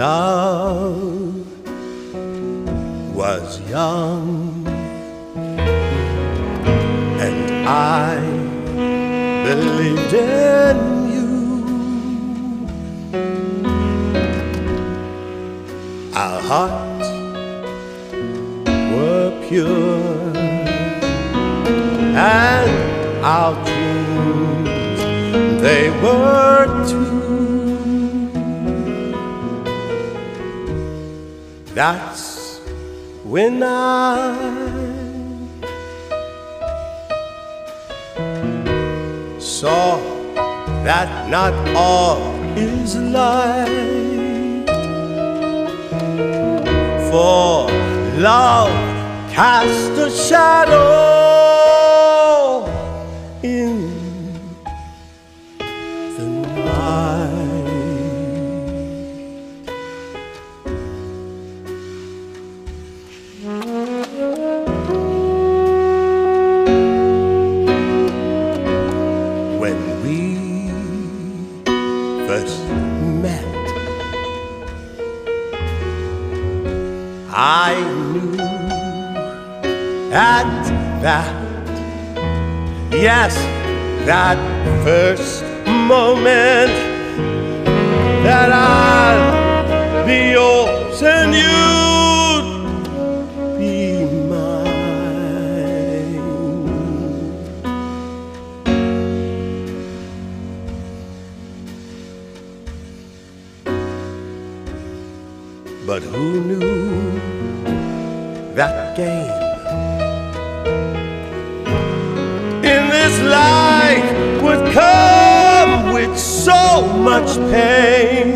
love was young and I believed in you. Our hearts were pure and our dreams they were too. That's when I saw that not all is light. For love cast a shadow first met, I knew at that, yes, that first moment that I'll be yours and you'd much pain.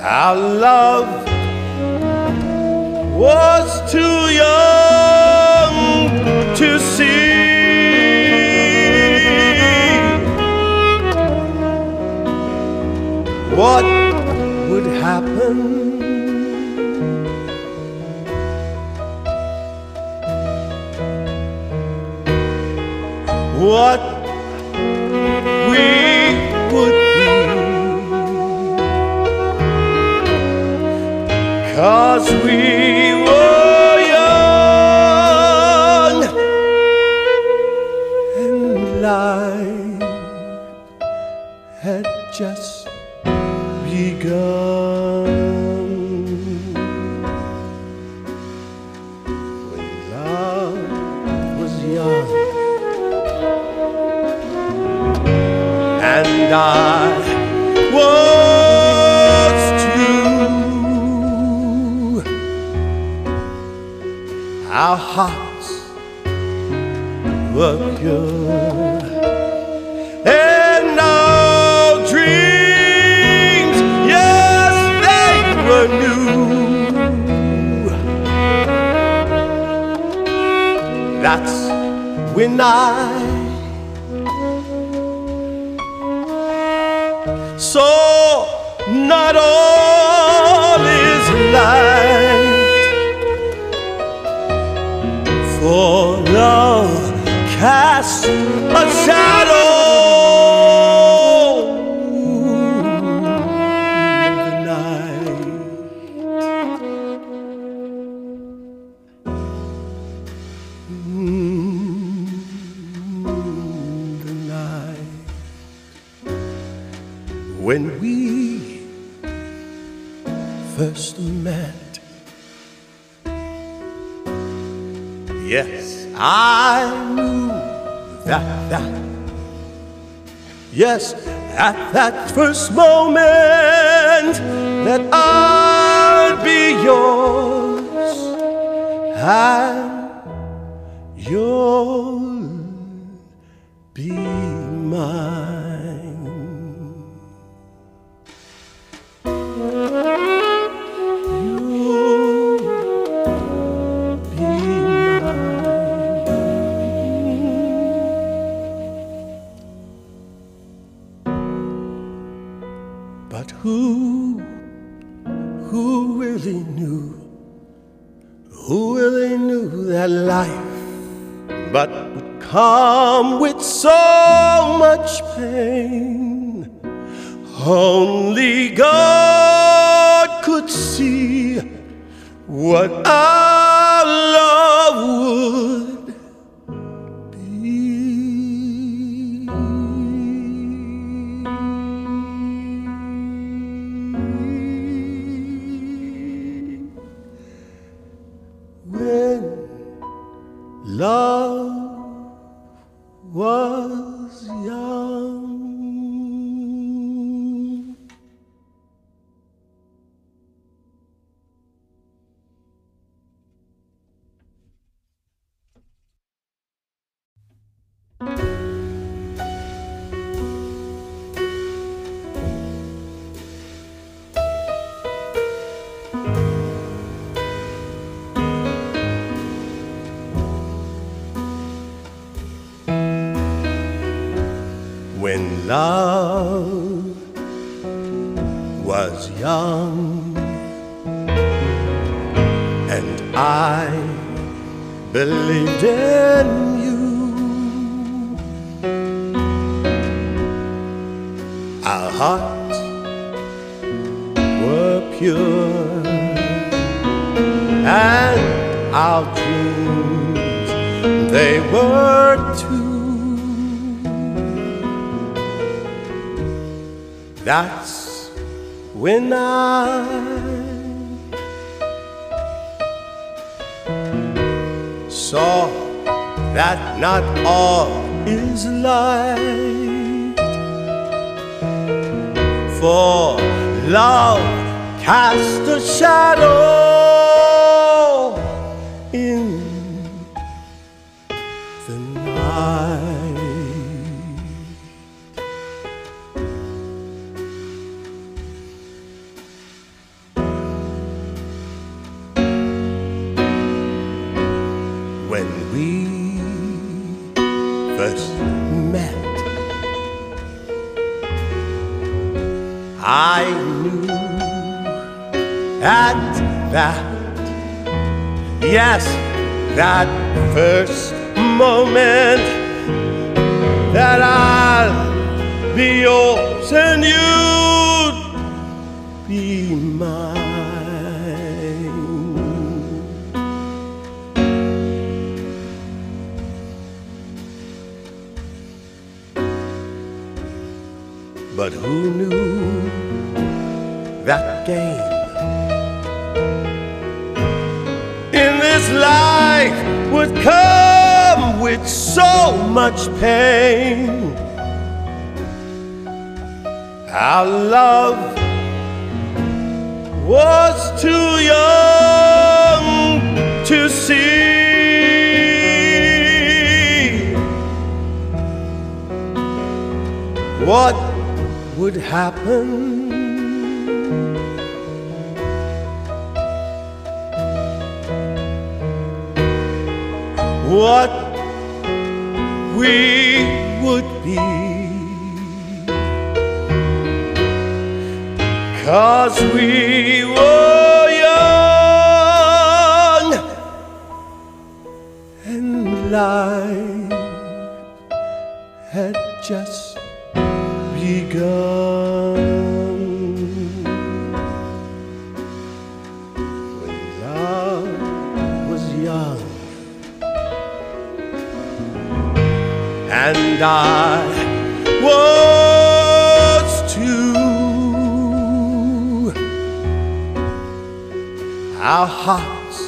Our love was too young to see. What would happen? What Cause we were young and life had just begun. When love was young and I Our hearts were pure and our dreams, yes, they were new. That's when I So not all when we first met. Yes, I knew that, that. Yes, at that first moment that I'd be yours and you'll be mine. Come with so much pain? Only God could see what our love would be. When love love was young and I believed in you. Our hearts were pure and our dreams they were too. That's when I saw that not all is light. For love cast a shadow first met. I knew at that, yes, that first moment that I'll be yours and you'd be mine. But who knew that game in this life would come with so much pain? Our love was too young to see. What would happen? What we would be. Cause we were young and life had just begun. When love was young and I was too. Our hearts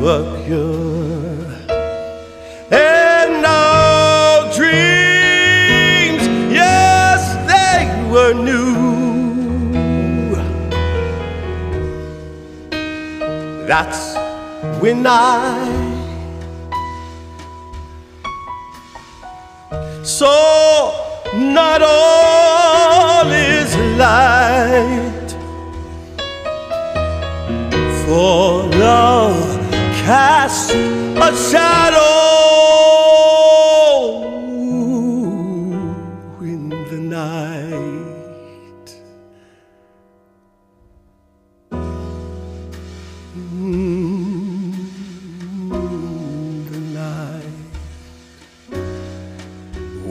were pure That's when I saw not all is light. For love casts a shadow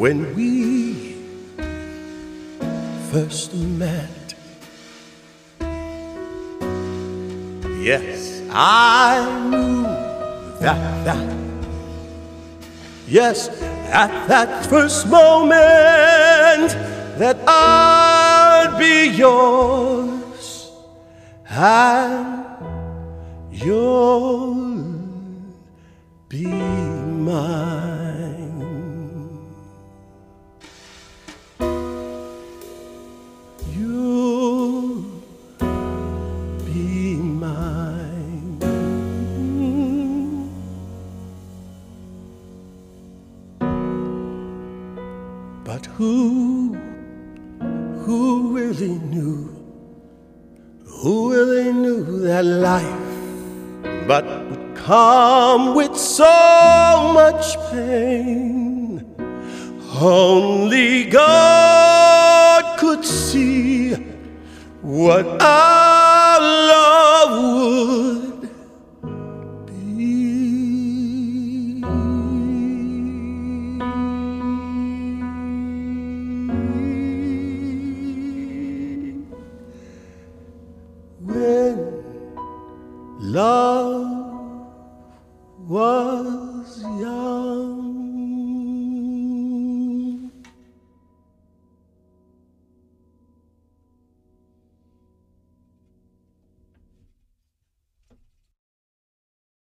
when we first met. Yes, I knew that, that. Yes, at that first moment that I'd be yours and you'll be mine. Come with so much pain? Only God could see what our love would be. When love